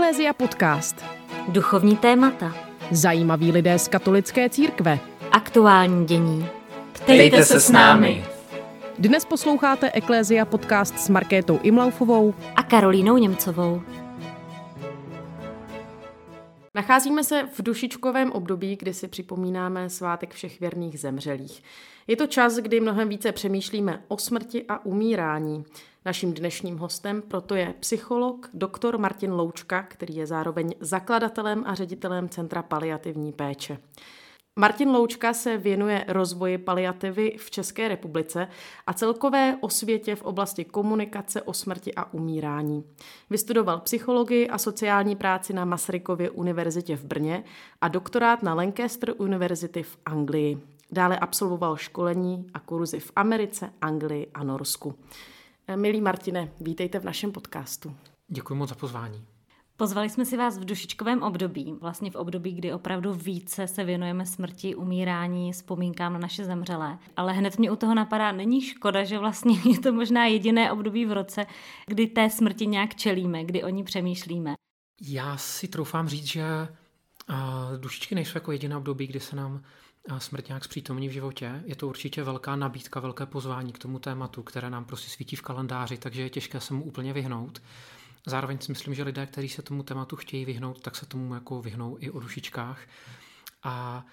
Eklézia podcast. Duchovní témata. Zajímaví lidé z katolické církve. Aktuální dění. Ptejte se s námi. Dnes posloucháte Eklézia podcast s Markétou Imlaufovou A Karolínou Němcovou. Nacházíme se v dušičkovém období, kdy si připomínáme svátek všech věrných zemřelých. Je to čas, kdy mnohem více přemýšlíme o smrti a umírání. Naším dnešním hostem proto je psycholog doktor Martin Loučka, který je zároveň zakladatelem a ředitelem Centra paliativní péče. Martin Loučka se věnuje rozvoji paliativy v České republice a celkové osvětě v oblasti komunikace o smrti a umírání. Vystudoval psychologii a sociální práci na Masarykově univerzitě v Brně a doktorát na Lancaster University v Anglii. Dále absolvoval školení a kurzy v Americe, Anglii a Norsku. Milý Martine, vítejte v našem podcastu. Děkuji moc za pozvání. Pozvali jsme si vás v dušičkovém období, vlastně v období, kdy opravdu více se věnujeme smrti, umírání, vzpomínkám na naše zemřelé. Ale hned mě u toho napadá, není škoda, že vlastně je to možná jediné období v roce, kdy té smrti nějak čelíme, kdy o ní přemýšlíme. Já si troufám říct, že dušičky nejsou jako jediné období, kdy se nám smrt nějak zpřítomní v životě. Je to určitě velká nabídka, velké pozvání k tomu tématu, které nám prostě svítí v kalendáři, takže je těžké se mu úplně vyhnout. Zároveň si myslím, že lidé, kteří se tomu tématu chtějí vyhnout, tak se tomu jako vyhnou i o dušičkách. A,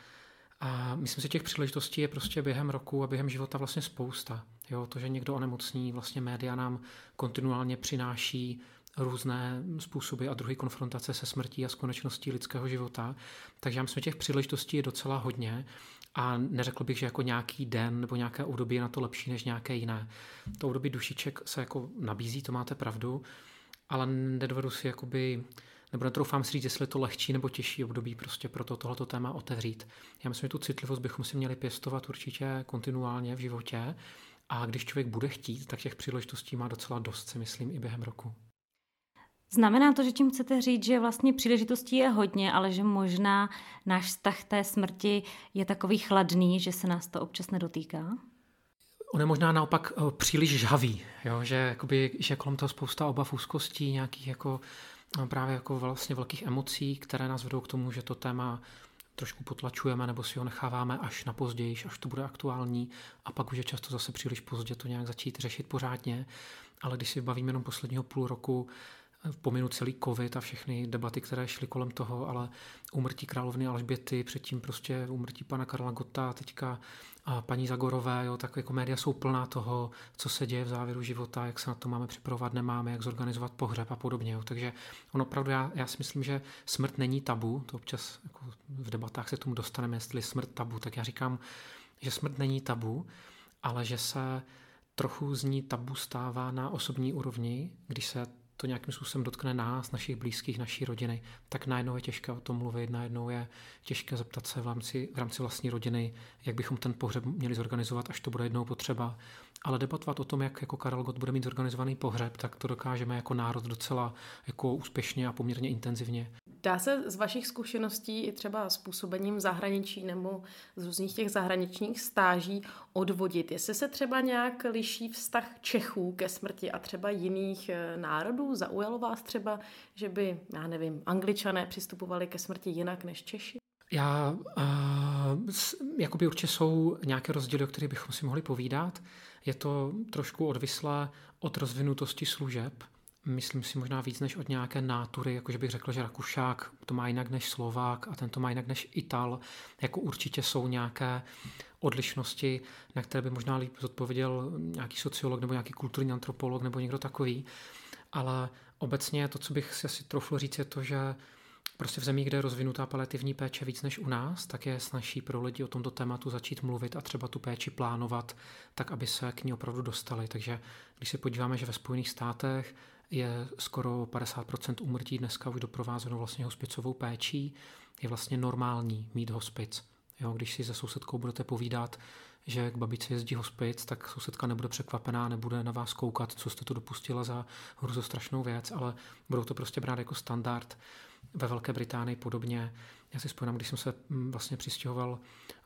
a myslím si, že těch příležitostí je prostě během roku a během života vlastně spousta. Jo, to, že někdo onemocní, vlastně média nám kontinuálně přináší různé způsoby a druhy konfrontace se smrtí a s konečností lidského života. Takže já myslím, že těch příležitostí je docela hodně a neřekl bych, že jako nějaký den nebo nějaké období je na to lepší než nějaké jiné. To období dušiček se jako nabízí, to máte pravdu, ale nedovedu si jakoby, nebo netroufám si říct, jestli je to lehčí nebo těžší období prostě pro to, tohleto téma otevřít. Já myslím, že tu citlivost bychom si měli pěstovat určitě kontinuálně v životě a když člověk bude chtít, tak těch příležitostí má docela dost, si myslím, i během roku. Znamená to, že tím chcete říct, že vlastně příležitostí je hodně, ale že možná náš vztah té smrti je takový chladný, že se nás to občas nedotýká? On je možná naopak eh, příliš žhavý, jo? Že, jakoby, že kolem toho spousta obav, úzkostí, nějakých jako, no, právě jako vlastně velkých emocí, které nás vedou k tomu, že to téma trošku potlačujeme nebo si ho necháváme až na později, až to bude aktuální a pak už je často zase příliš pozdě to nějak začít řešit pořádně. Ale když si bavíme jenom posledního půl roku, pominu celý covid a všechny debaty, které šly kolem toho, ale úmrtí královny Alžběty, předtím prostě úmrtí pana Karla Gota, teďka a paní Zagorové, jo, tak jako média jsou plná toho, co se děje v závěru života, jak se na to máme připravovat, nemáme, jak zorganizovat pohřeb a podobně. Jo. Takže ono opravdu, já, já si myslím, že smrt není tabu, to občas jako v debatách se tomu dostaneme, jestli smrt tabu, tak já říkám, že smrt není tabu, ale že se trochu z ní tabu stává na osobní úrovni, když se to nějakým způsobem dotkne nás, našich blízkých, naší rodiny, tak najednou je těžké o tom mluvit, najednou je těžké zeptat se v rámci, v rámci vlastní rodiny, jak bychom ten pohřeb měli zorganizovat, až to bude jednou potřeba. Ale debatovat o tom, jak jako Karel Gott bude mít zorganizovaný pohřeb, tak to dokážeme jako národ docela jako úspěšně a poměrně intenzivně. Dá se z vašich zkušeností i třeba s působením v zahraničí nebo z různých těch zahraničních stáží odvodit, jestli se třeba nějak liší vztah Čechů ke smrti a třeba jiných eh, národů? Zaujalo vás třeba, že by, já nevím, angličané přistupovali ke smrti jinak než Češi? Já, uh, jakoby určitě jsou nějaké rozdíly, o kterých bychom si mohli povídat. Je to trošku odvislé od rozvinutosti služeb myslím si možná víc než od nějaké nátury, jakože bych řekl, že Rakušák to má jinak než Slovák a ten to má jinak než Ital. Jako určitě jsou nějaké odlišnosti, na které by možná líp zodpověděl nějaký sociolog nebo nějaký kulturní antropolog nebo někdo takový. Ale obecně to, co bych si asi troufl říct, je to, že Prostě v zemích, kde je rozvinutá paliativní péče víc než u nás, tak je snaží pro lidi o tomto tématu začít mluvit a třeba tu péči plánovat tak, aby se k ní opravdu dostali. Takže když se podíváme, že ve Spojených státech je skoro 50% úmrtí dneska už doprovázeno vlastně hospicovou péčí. Je vlastně normální mít hospic. Jo, když si se sousedkou budete povídat, že k babici jezdí hospic, tak sousedka nebude překvapená, nebude na vás koukat, co jste to dopustila za hruzostrašnou věc, ale budou to prostě brát jako standard. Ve Velké Británii podobně. Já si vzpomínám, když jsem se mm, vlastně přistěhoval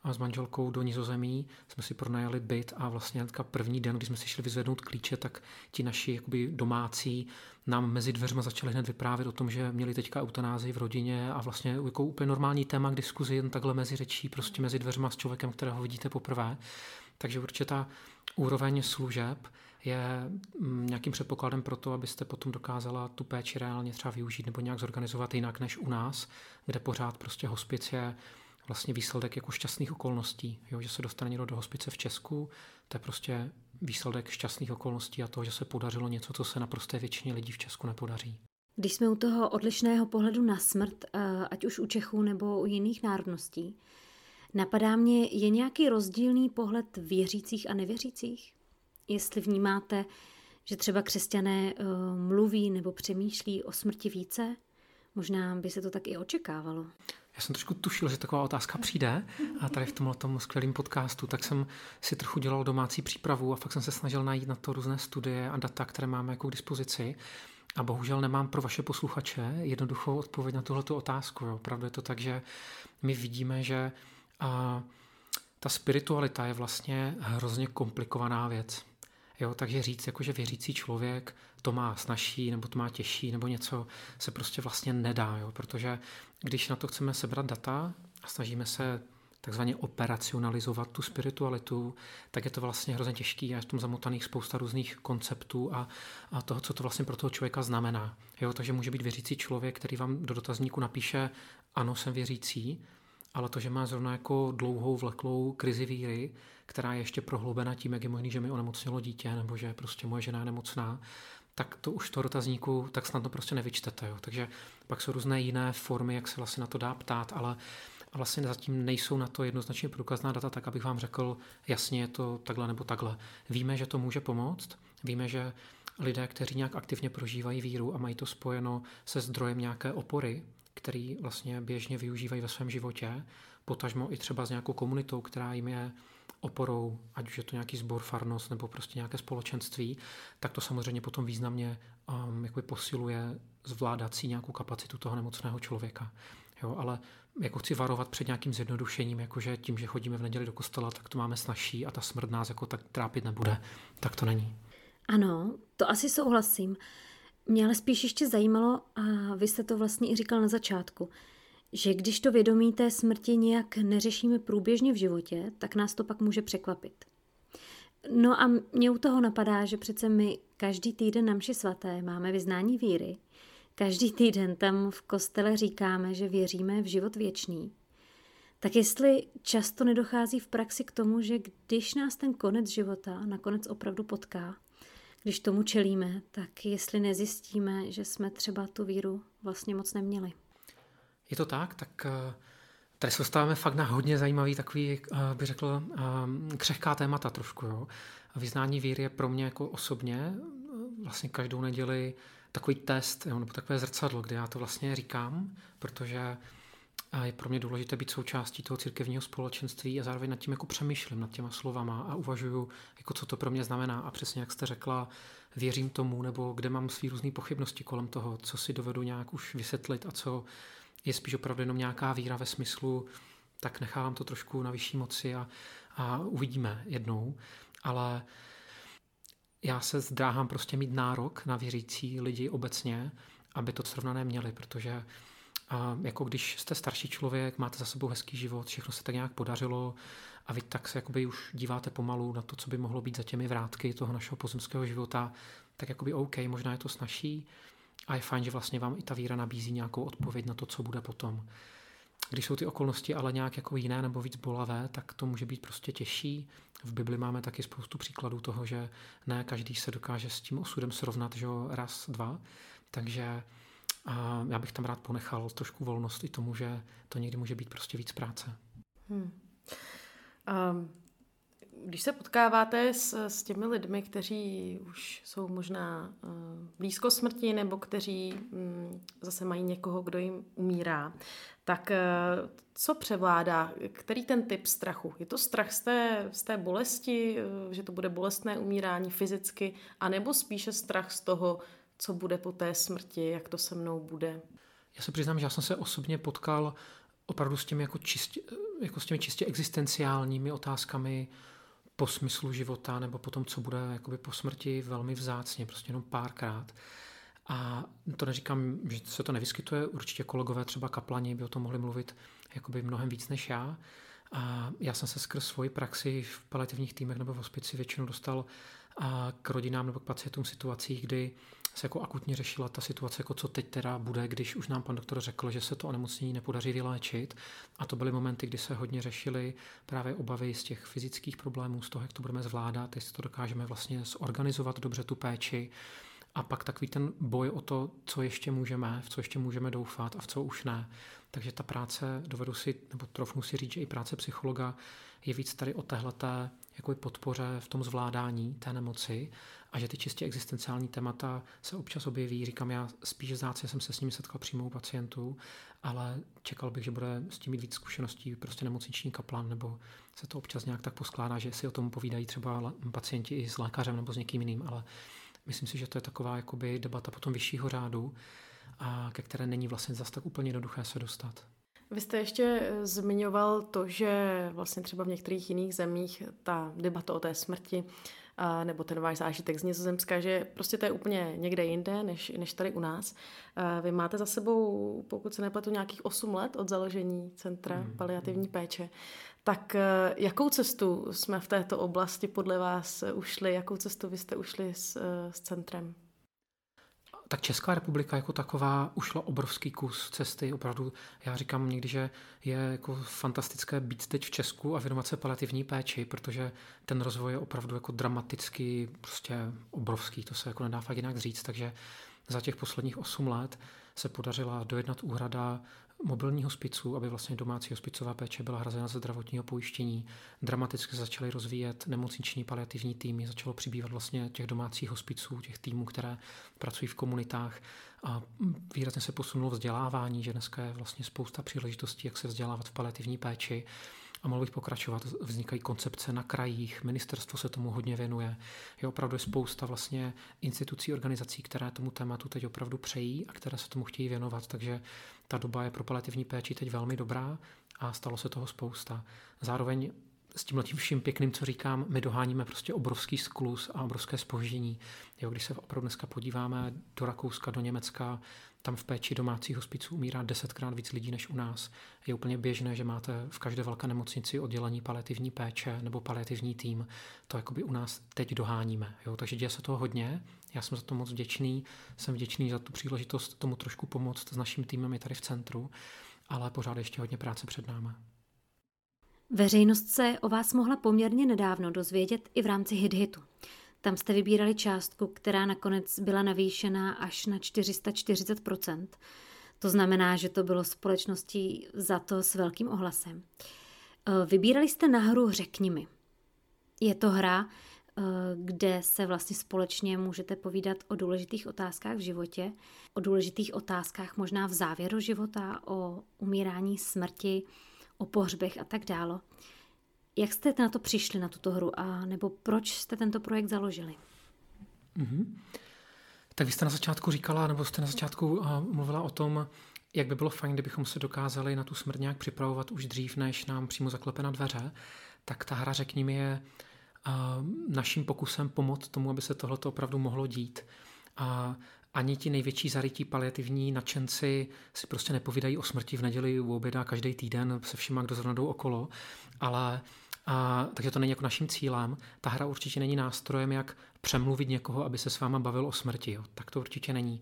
s manželkou do Nizozemí, jsme si pronajali byt a vlastně první den, když jsme si šli vyzvednout klíče, tak ti naši jakoby domácí nám mezi dveřma začali hned vyprávět o tom, že měli teďka eutanázii v rodině a vlastně jako úplně normální téma k diskuzi, jen takhle mezi řečí, prostě mezi dveřma s člověkem, kterého vidíte poprvé. Takže určitě ta úroveň služeb je mm, nějakým předpokladem pro to, abyste potom dokázala tu péči reálně třeba využít nebo nějak zorganizovat jinak než u nás, kde pořád prostě hospic je vlastně výsledek jako šťastných okolností. Jo, že se dostane někdo do hospice v Česku, to je prostě výsledek šťastných okolností a toho, že se podařilo něco, co se naprosté většině lidí v Česku nepodaří. Když jsme u toho odlišného pohledu na smrt, eh, ať už u Čechů nebo u jiných národností, napadá mě, je nějaký rozdílný pohled věřících a nevěřících? Jestli vnímáte, že třeba křesťané uh, mluví nebo přemýšlí o smrti více, možná by se to tak i očekávalo. Já jsem trošku tušil, že taková otázka přijde a tady v tomhle tom skvělém podcastu, tak jsem si trochu dělal domácí přípravu a fakt jsem se snažil najít na to různé studie a data, které máme jako k dispozici. A bohužel nemám pro vaše posluchače jednoduchou odpověď na tuhle otázku. Jo. Opravdu je to tak, že my vidíme, že a, ta spiritualita je vlastně hrozně komplikovaná věc. Jo, takže říct, jako že věřící člověk to má snažší, nebo to má těžší, nebo něco se prostě vlastně nedá, jo, protože když na to chceme sebrat data a snažíme se takzvaně operacionalizovat tu spiritualitu, tak je to vlastně hrozně těžký a je v tom zamotaných spousta různých konceptů a, a toho, co to vlastně pro toho člověka znamená. Jo, takže může být věřící člověk, který vám do dotazníku napíše, ano, jsem věřící, ale to, že má zrovna jako dlouhou vleklou krizi víry, která je ještě prohloubena tím, jak je možný, že mi onemocnilo dítě, nebo že prostě moje žena je nemocná, tak to už to dotazníku tak snadno prostě nevyčtete. Jo. Takže pak jsou různé jiné formy, jak se vlastně na to dá ptát, ale vlastně zatím nejsou na to jednoznačně průkazná data, tak abych vám řekl, jasně je to takhle nebo takhle. Víme, že to může pomoct, víme, že lidé, kteří nějak aktivně prožívají víru a mají to spojeno se zdrojem nějaké opory, který vlastně běžně využívají ve svém životě, potažmo i třeba s nějakou komunitou, která jim je oporou, ať už je to nějaký sbor, farnost nebo prostě nějaké společenství, tak to samozřejmě potom významně um, jakoby posiluje zvládací nějakou kapacitu toho nemocného člověka. Jo, ale jako chci varovat před nějakým zjednodušením, jakože tím, že chodíme v neděli do kostela, tak to máme snažší a ta smrt nás jako tak trápit nebude. Tak to není. Ano, to asi souhlasím. Mě ale spíš ještě zajímalo, a vy jste to vlastně i říkal na začátku, že když to vědomí té smrti nějak neřešíme průběžně v životě, tak nás to pak může překvapit. No a mě u toho napadá, že přece my každý týden na mši svaté máme vyznání víry. Každý týden tam v kostele říkáme, že věříme v život věčný. Tak jestli často nedochází v praxi k tomu, že když nás ten konec života nakonec opravdu potká, když tomu čelíme, tak jestli nezjistíme, že jsme třeba tu víru vlastně moc neměli. Je to tak, tak eh, tady se dostáváme fakt na hodně zajímavý takový, eh, bych řekl, eh, křehká témata trošku. Jo. Vyznání víry je pro mě jako osobně vlastně každou neděli takový test, nebo takové zrcadlo, kde já to vlastně říkám, protože je pro mě důležité být součástí toho církevního společenství a zároveň nad tím jako přemýšlím, nad těma slovama a uvažuju, jako co to pro mě znamená. A přesně jak jste řekla, věřím tomu, nebo kde mám svý různé pochybnosti kolem toho, co si dovedu nějak už vysvětlit a co je spíš opravdu jenom nějaká víra ve smyslu, tak nechávám to trošku na vyšší moci a, a uvidíme jednou. Ale já se zdráhám prostě mít nárok na věřící lidi obecně, aby to srovnané měli, protože a jako když jste starší člověk, máte za sebou hezký život, všechno se tak nějak podařilo a vy tak se jakoby už díváte pomalu na to, co by mohlo být za těmi vrátky toho našeho pozemského života, tak jakoby OK, možná je to snažší a je fajn, že vlastně vám i ta víra nabízí nějakou odpověď na to, co bude potom. Když jsou ty okolnosti ale nějak jako jiné nebo víc bolavé, tak to může být prostě těžší. V Bibli máme taky spoustu příkladů toho, že ne každý se dokáže s tím osudem srovnat, že raz, dva. Takže a já bych tam rád ponechal trošku volnost i tomu, že to někdy může být prostě víc práce. Hmm. Um, když se potkáváte s, s těmi lidmi, kteří už jsou možná uh, blízko smrti nebo kteří um, zase mají někoho, kdo jim umírá, tak uh, co převládá? Který ten typ strachu? Je to strach z té, z té bolesti, uh, že to bude bolestné umírání fyzicky, anebo spíše strach z toho, co bude po té smrti, jak to se mnou bude? Já se přiznám, že já jsem se osobně potkal opravdu s těmi, jako čistě, jako s těmi čistě existenciálními otázkami po smyslu života nebo po tom, co bude jakoby po smrti velmi vzácně, prostě jenom párkrát. A to neříkám, že se to nevyskytuje, určitě kolegové, třeba kaplani by o tom mohli mluvit jakoby mnohem víc než já. A já jsem se skrz svoji praxi v paliativních týmech nebo v hospici většinou dostal k rodinám nebo k pacientům situací, kdy se jako akutně řešila ta situace, jako co teď teda bude, když už nám pan doktor řekl, že se to onemocnění nepodaří vyléčit. A to byly momenty, kdy se hodně řešily právě obavy z těch fyzických problémů, z toho, jak to budeme zvládat, jestli to dokážeme vlastně zorganizovat dobře tu péči. A pak takový ten boj o to, co ještě můžeme, v co ještě můžeme doufat a v co už ne. Takže ta práce, dovedu si, nebo trofnu si říct, že i práce psychologa je víc tady o téhleté jako podpoře v tom zvládání té nemoci a že ty čistě existenciální témata se občas objeví. Říkám, já spíš zácně jsem se s nimi setkal přímo u pacientů, ale čekal bych, že bude s tím mít víc zkušeností prostě nemocniční kaplan, nebo se to občas nějak tak poskládá, že si o tom povídají třeba pacienti i s lékařem nebo s někým jiným, ale myslím si, že to je taková jakoby debata potom vyššího řádu, a ke které není vlastně zase tak úplně jednoduché se dostat. Vy jste ještě eh, zmiňoval to, že vlastně třeba v některých jiných zemích ta debata o té smrti a, nebo ten váš zážitek z Nizozemska, že prostě to je úplně někde jinde, než, než tady u nás. A vy máte za sebou, pokud se nepletu, nějakých 8 let od založení Centra mm. paliativní péče. Tak eh, jakou cestu jsme v této oblasti podle vás ušli? Jakou cestu vy jste ušli s, eh, s centrem? Tak Česká republika jako taková ušla obrovský kus cesty. Opravdu já říkám někdy, že je jako fantastické být teď v Česku a věnovat se paliativní péči, protože ten rozvoj je opravdu jako dramaticky prostě obrovský, to se jako nedá fakt jinak říct, takže za těch posledních 8 let se podařila dojednat úhrada mobilní hospiců, aby vlastně domácí hospicová péče byla hrazena ze zdravotního pojištění. Dramaticky začaly rozvíjet nemocniční paliativní týmy, začalo přibývat vlastně těch domácích hospiců, těch týmů, které pracují v komunitách a výrazně se posunulo vzdělávání, že dneska je vlastně spousta příležitostí, jak se vzdělávat v paliativní péči a mohl bych pokračovat. Vznikají koncepce na krajích, ministerstvo se tomu hodně věnuje. Je opravdu spousta vlastně institucí, organizací, které tomu tématu teď opravdu přejí a které se tomu chtějí věnovat, takže ta doba je pro paliativní péči teď velmi dobrá a stalo se toho spousta. Zároveň s tím tím vším pěkným, co říkám, my doháníme prostě obrovský sklus a obrovské spoždění. Jo, když se opravdu dneska podíváme do Rakouska, do Německa, tam v péči domácích hospiců umírá desetkrát víc lidí než u nás. Je úplně běžné, že máte v každé velké nemocnici oddělení paliativní péče nebo paliativní tým. To jakoby u nás teď doháníme. Jo? Takže děje se toho hodně. Já jsem za to moc vděčný. Jsem vděčný za tu příležitost tomu trošku pomoct s naším týmem i tady v centru, ale pořád ještě hodně práce před námi. Veřejnost se o vás mohla poměrně nedávno dozvědět i v rámci HitHitu. Tam jste vybírali částku, která nakonec byla navýšená až na 440% To znamená, že to bylo společností za to s velkým ohlasem. Eh, vybírali jste na hru Řekni mi. Je to hra, eh, kde se vlastně společně můžete povídat o důležitých otázkách v životě, o důležitých otázkách možná v závěru života, o umírání, smrti, o pohřbech a tak dále. Jak jste na to přišli, na tuto hru, a nebo proč jste tento projekt založili? Mm-hmm. Tak vy jste na začátku říkala, nebo jste na začátku uh, mluvila o tom, jak by bylo fajn, kdybychom se dokázali na tu smrt nějak připravovat už dřív, než nám přímo zaklepe na dveře. Tak ta hra, řekni mi, je uh, naším pokusem pomoct tomu, aby se tohle opravdu mohlo dít. A ani ti největší zarytí paliativní nadšenci si prostě nepovídají o smrti v neděli u oběda každý týden se všema, kdo zrovna jdou okolo, ale a, takže to není jako naším cílem. Ta hra určitě není nástrojem, jak přemluvit někoho, aby se s váma bavil o smrti. Jo. Tak to určitě není.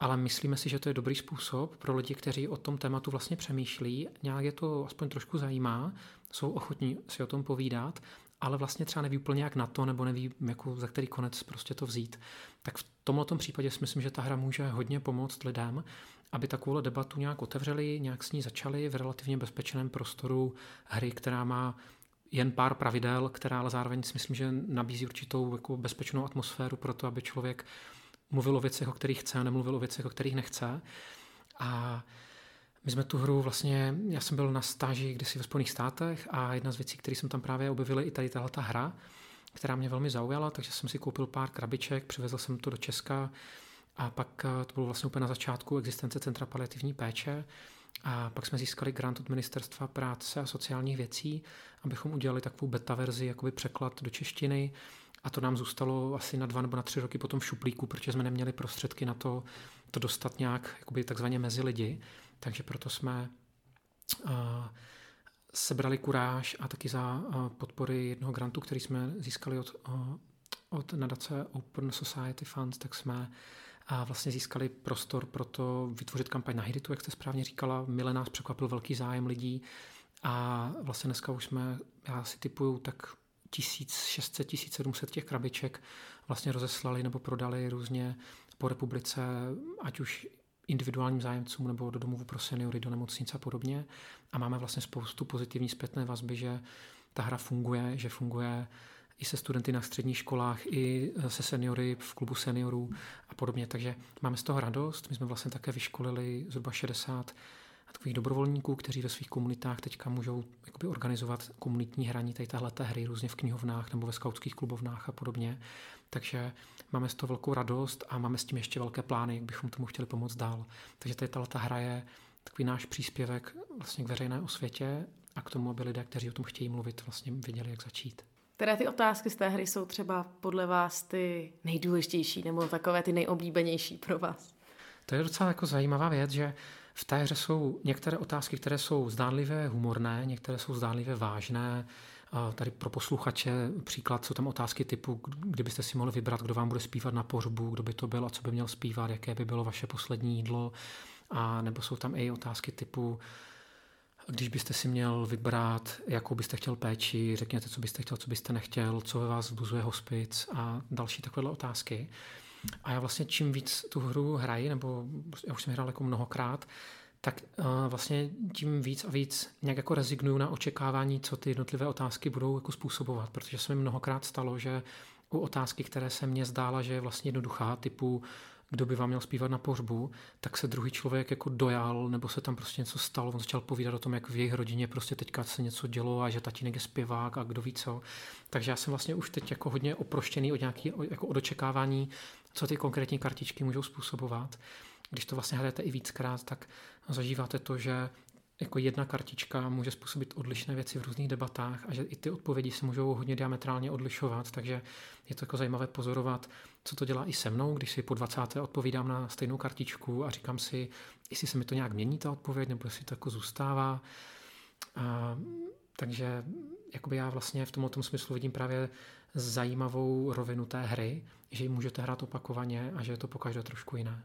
Ale myslíme si, že to je dobrý způsob pro lidi, kteří o tom tématu vlastně přemýšlí, nějak je to aspoň trošku zajímá, jsou ochotní si o tom povídat, ale vlastně třeba neví úplně jak na to, nebo neví, jako za který konec prostě to vzít. Tak v tomto případě si myslím, že ta hra může hodně pomoct lidem, aby takovou debatu nějak otevřeli, nějak s ní začali v relativně bezpečném prostoru hry, která má jen pár pravidel, která ale zároveň si myslím, že nabízí určitou jako bezpečnou atmosféru pro to, aby člověk mluvil o věcech, o kterých chce a nemluvil o věcech, o kterých nechce. A my jsme tu hru vlastně, já jsem byl na stáži kdysi ve Spojených státech a jedna z věcí, které jsem tam právě objevil, je i tady tahle ta hra, která mě velmi zaujala, takže jsem si koupil pár krabiček, přivezl jsem to do Česka A pak eh, to bylo vlastně úplně na začátku existence Centra paliativní péče. A pak jsme získali grant od Ministerstva práce a sociálních věcí, abychom udělali takovou beta verzi, jakoby překlad do češtiny. A to nám zůstalo asi na dva nebo na tři roky potom v šuplíku, protože jsme neměli prostředky na to, to dostat nějak jakoby takzvaně mezi lidi. Takže proto jsme uh, sebrali kuráž a taky za uh, podpory jednoho grantu, který jsme získali od, uh, od nadace Open Society Funds, tak jsme a vlastně získali prostor pro to vytvořit kampaň na Hiritu, jak jste správně říkala. Mile nás překvapil velký zájem lidí a vlastně dneska už jsme, já si typuju, tak 1600, 1700 těch krabiček vlastně rozeslali nebo prodali různě po republice, ať už individuálním zájemcům nebo do domovů pro seniory, do nemocnice a podobně. A máme vlastně spoustu pozitivní zpětné vazby, že ta hra funguje, že funguje i se studenty na středních školách, i se seniory v klubu seniorů a podobně. Takže máme z toho radost. My jsme vlastně také vyškolili zhruba 60 takových dobrovolníků, kteří ve svých komunitách teďka můžou jakoby organizovat komunitní hraní tady tahle hry různě v knihovnách nebo ve skautských klubovnách a podobně. Takže máme z toho velkou radost a máme s tím ještě velké plány, jak bychom tomu chtěli pomoct dál. Takže tady tahle hra je takový náš příspěvek vlastně k veřejné osvětě a k tomu, aby lidé, kteří o tom chtějí mluvit, vlastně věděli, jak začít. Které ty otázky z té hry jsou třeba podle vás ty nejdůležitější nebo takové ty nejoblíbenější pro vás? To je docela jako zajímavá věc, že v té hře jsou některé otázky, které jsou zdánlivě humorné, některé jsou zdánlivě vážné. Tady pro posluchače příklad jsou tam otázky typu, kdybyste si mohli vybrat, kdo vám bude zpívat na pohřbu, kdo by to byl a co by měl zpívat, jaké by bylo vaše poslední jídlo. A nebo jsou tam i otázky typu, když byste si měl vybrat, jakou byste chtěl péči, řekněte, co byste chtěl, co byste nechtěl, co ve vás vzbuzuje hospic a další takovéhle otázky. A já vlastně čím víc tu hru hraji, nebo já už jsem hrál jako mnohokrát, tak uh, vlastně tím víc a víc nějak jako rezignuju na očekávání, co ty jednotlivé otázky budou jako způsobovat, protože se mi mnohokrát stalo, že u otázky, které se mně zdála, že je vlastně jednoduchá, typu kdo by vám měl zpívat na pohřbu, tak se druhý člověk jako dojal, nebo se tam prostě něco stalo, on začal povídat o tom, jak v jejich rodině prostě teďka se něco dělo a že tatínek je zpěvák a kdo ví co. Takže já jsem vlastně už teď jako hodně oproštěný od nějaký, jako od očekávání, co ty konkrétní kartičky můžou způsobovat. Když to vlastně hrajete i víckrát, tak zažíváte to, že jako jedna kartička může způsobit odlišné věci v různých debatách a že i ty odpovědi se můžou hodně diametrálně odlišovat, takže je to jako zajímavé pozorovat, co to dělá i se mnou, když si po 20. odpovídám na stejnou kartičku a říkám si, jestli se mi to nějak mění ta odpověď, nebo jestli to jako zůstává. A, takže jakoby já vlastně v tomto smyslu vidím právě zajímavou rovinu té hry, že ji můžete hrát opakovaně a že je to pokaždé trošku jiné.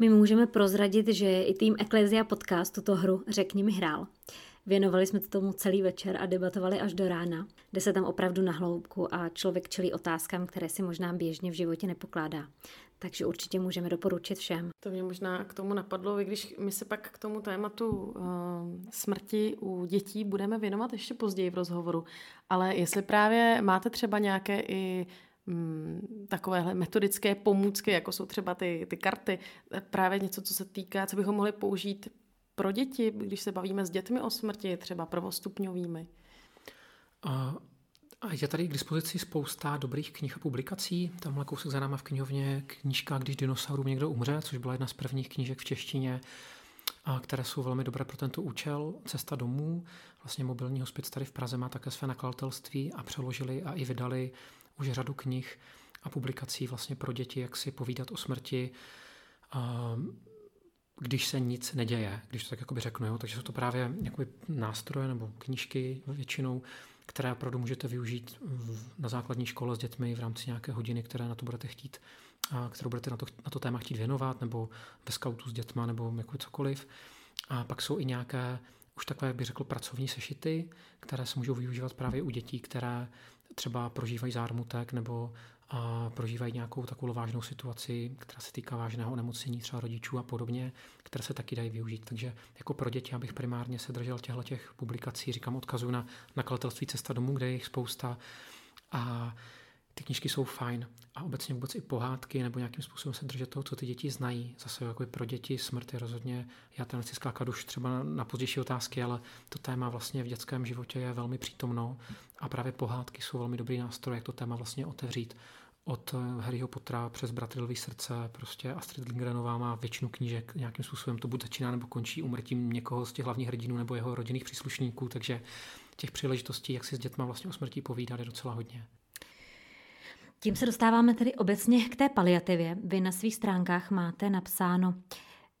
My můžeme prozradit, že i tým Ecclesia Podcast tuto hru Řekni mi hrál. Věnovali jsme tomu celý večer a debatovali až do rána, kde se tam opravdu na hloubku a člověk čelí otázkám, které si možná běžně v životě nepokládá. Takže určitě můžeme doporučit všem. To mě možná k tomu napadlo, i když my se pak k tomu tématu uh, smrti u dětí budeme věnovat ještě později v rozhovoru. Ale jestli právě máte třeba nějaké i Mm, takovéhle metodické pomůcky, jako jsou třeba ty, ty karty, právě něco, co se týká, co bychom mohli použít pro děti, když se bavíme s dětmi o smrti, třeba prvostupňovými. A, je tady k dispozici spousta dobrých knih a publikací. Tamhle kousek za náma v knihovně knížka Když dinosaurům někdo umře, což byla jedna z prvních knížek v češtině, které jsou velmi dobré pro tento účel. Cesta domů, vlastně mobilní hospic tady v Praze má také své nakladatelství a přeložili a i vydali už řadu knih a publikací vlastně pro děti, jak si povídat o smrti, když se nic neděje, když to tak jakoby řeknu. Jo? Takže jsou to právě jakoby nástroje nebo knížky většinou, které opravdu můžete využít na základní škole s dětmi v rámci nějaké hodiny, které na to budete chtít, a kterou budete na to, na to téma chtít věnovat, nebo ve skautu s dětma, nebo jako cokoliv. A pak jsou i nějaké už takové, bych řekl, pracovní sešity, které se můžou využívat právě u dětí, které třeba prožívají zármutek nebo a prožívají nějakou takovou vážnou situaci, která se týká vážného onemocnění třeba rodičů a podobně, které se taky dají využít. Takže jako pro děti, abych primárně se držel těchto těch publikací, říkám odkazu na nakladatelství Cesta domů, kde je jich spousta. A ty knížky jsou fajn a obecně vůbec i pohádky nebo nějakým způsobem se držet toho, co ty děti znají. Zase jako pro děti smrt je rozhodně, já tam nechci skákat už třeba na, pozdější otázky, ale to téma vlastně v dětském životě je velmi přítomno a právě pohádky jsou velmi dobrý nástroj, jak to téma vlastně otevřít od Harryho Pottera přes Bratry srdce, prostě Astrid Lindgrenová má většinu knížek nějakým způsobem to buď začíná nebo končí umrtím někoho z těch hlavních hrdinů nebo jeho rodinných příslušníků, takže těch příležitostí, jak si s dětma vlastně o smrti povídat, je docela hodně. Tím se dostáváme tedy obecně k té paliativě. Vy na svých stránkách máte napsáno,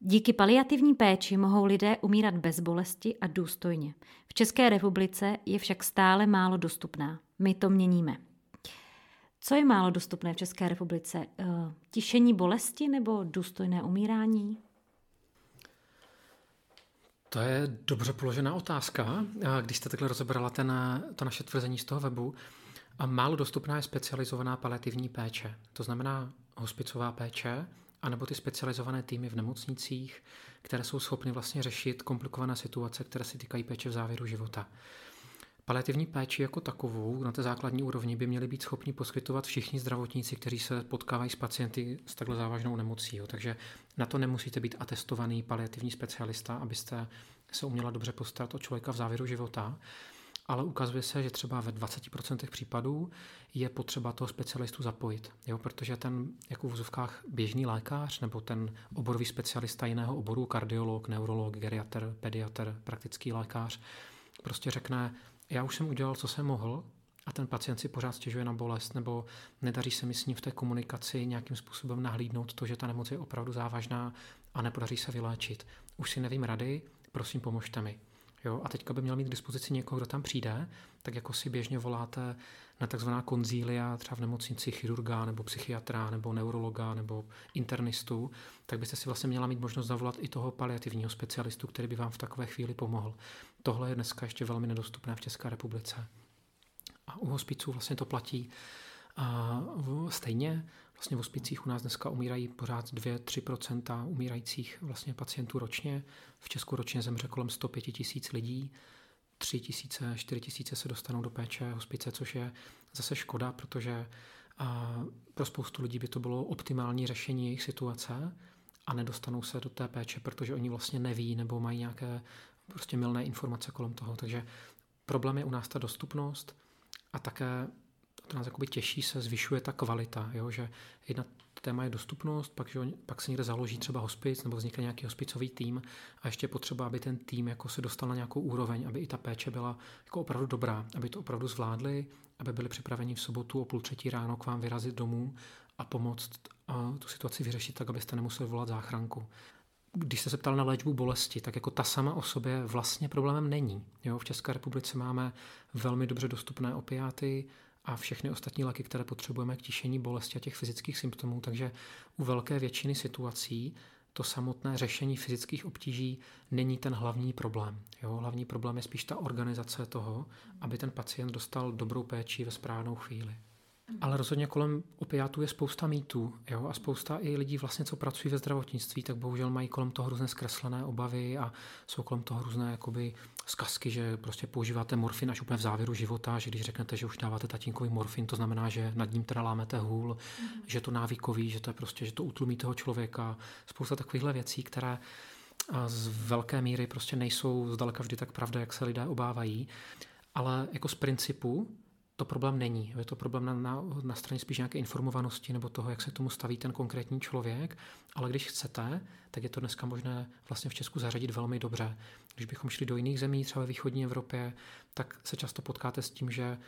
Díky paliativní péči mohou lidé umírat bez bolesti a důstojně. V České republice je však stále málo dostupná. My to měníme. Co je málo dostupné v České republice? Eh, tišení bolesti nebo důstojné umírání? To je dobře položená otázka. Když jste takhle rozebrala ten, to naše tvrzení z toho webu, a málo dostupná je specializovaná paliativní péče. To znamená hospicová péče, anebo ty specializované týmy v nemocnicích, které jsou schopny vlastně řešit komplikované situace, které se týkají péče v závěru života. Paliativní péči jako takovou na té základní úrovni by měli být schopni poskytovat všichni zdravotníci, kteří se potkávají s pacienty s takhle závažnou nemocí. Takže na to nemusíte být atestovaný paliativní specialista, abyste se uměla dobře postarat o člověka v závěru života ale ukazuje se, že třeba ve 20% případů je potřeba toho specialistu zapojit, jo, protože ten jako v vozovkách běžný lékař nebo ten oborový specialista jiného oboru, kardiolog, neurolog, geriatr, pediatr, praktický lékař, prostě řekne, já už jsem udělal, co jsem mohl, a ten pacient si pořád stěžuje na bolest, nebo nedaří se mi s ním v té komunikaci nějakým způsobem nahlídnout to, že ta nemoc je opravdu závažná a nepodaří se vyléčit. Už si nevím rady, prosím, pomožte mi. Jo, a teďka by měl mít k dispozici někoho, kdo tam přijde, tak jako si běžně voláte na takzvaná konzília, třeba v nemocnici chirurga, nebo psychiatra, nebo neurologa, nebo internistu, tak byste si vlastně měla mít možnost zavolat i toho paliativního specialistu, který by vám v takové chvíli pomohl. Tohle je dneska ještě velmi nedostupné v České republice. A u hospiců vlastně to platí a stejně vlastně v hospicích u nás dneska umírají pořád 2-3% umírajících vlastně pacientů ročně. V Česku ročně zemře kolem 105 tisíc lidí. 3 tisíce, 4 tisíce se dostanou do péče hospice, což je zase škoda, protože a pro spoustu lidí by to bylo optimální řešení jejich situace a nedostanou se do té péče, protože oni vlastně neví nebo mají nějaké prostě milné informace kolem toho. Takže problém je u nás ta dostupnost a také nás jakoby těší se, zvyšuje ta kvalita, jo? že jedna téma je dostupnost, pak, že pak se někde založí třeba hospic nebo vznikne nějaký hospicový tým a ještě potřeba, aby ten tým jako se dostal na nějakou úroveň, aby i ta péče byla jako opravdu dobrá, aby to opravdu zvládli, aby byli připraveni v sobotu o půl třetí ráno k vám vyrazit domů a pomoct a tu situaci vyřešit tak, abyste nemuseli volat záchranku. Když jste se ptal na léčbu bolesti, tak jako ta sama o sobě vlastně problémem není. Jo, v České republice máme velmi dobře dostupné opiáty, a všechny ostatní léky, které potřebujeme k tišení bolesti a těch fyzických symptomů. Takže u velké většiny situací to samotné řešení fyzických obtíží není ten hlavní problém. Jo? Hlavní problém je spíš ta organizace toho, aby ten pacient dostal dobrou péči ve správnou chvíli. Ale rozhodně kolem opiátů je spousta mýtů jo? a spousta i lidí, vlastně, co pracují ve zdravotnictví, tak bohužel mají kolem toho různé zkreslené obavy a jsou kolem toho různé jakoby, zkazky, že prostě používáte morfin až úplně v závěru života, že když řeknete, že už dáváte tatínkový morfin, to znamená, že nad ním teda lámete hůl, mm. že to návykový, že to je prostě, že to utlumí toho člověka. Spousta takovýchhle věcí, které z velké míry prostě nejsou zdaleka vždy tak pravda, jak se lidé obávají. Ale jako z principu to problém není. Je to problém na, na, na straně spíš nějaké informovanosti nebo toho, jak se tomu staví ten konkrétní člověk. Ale když chcete, tak je to dneska možné vlastně v Česku zařadit velmi dobře. Když bychom šli do jiných zemí, třeba ve východní Evropě, tak se často potkáte s tím, že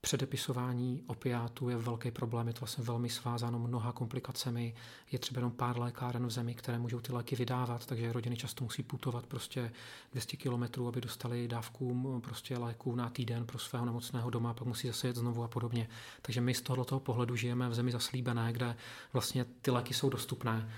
Předepisování opiátů je velký problém, je to vlastně velmi svázáno mnoha komplikacemi. Je třeba jenom pár lékáren v zemi, které můžou ty léky vydávat, takže rodiny často musí putovat prostě 200 kilometrů, aby dostali dávku prostě léků na týden pro svého nemocného doma, pak musí zase jet znovu a podobně. Takže my z tohoto pohledu žijeme v zemi zaslíbené, kde vlastně ty léky jsou dostupné.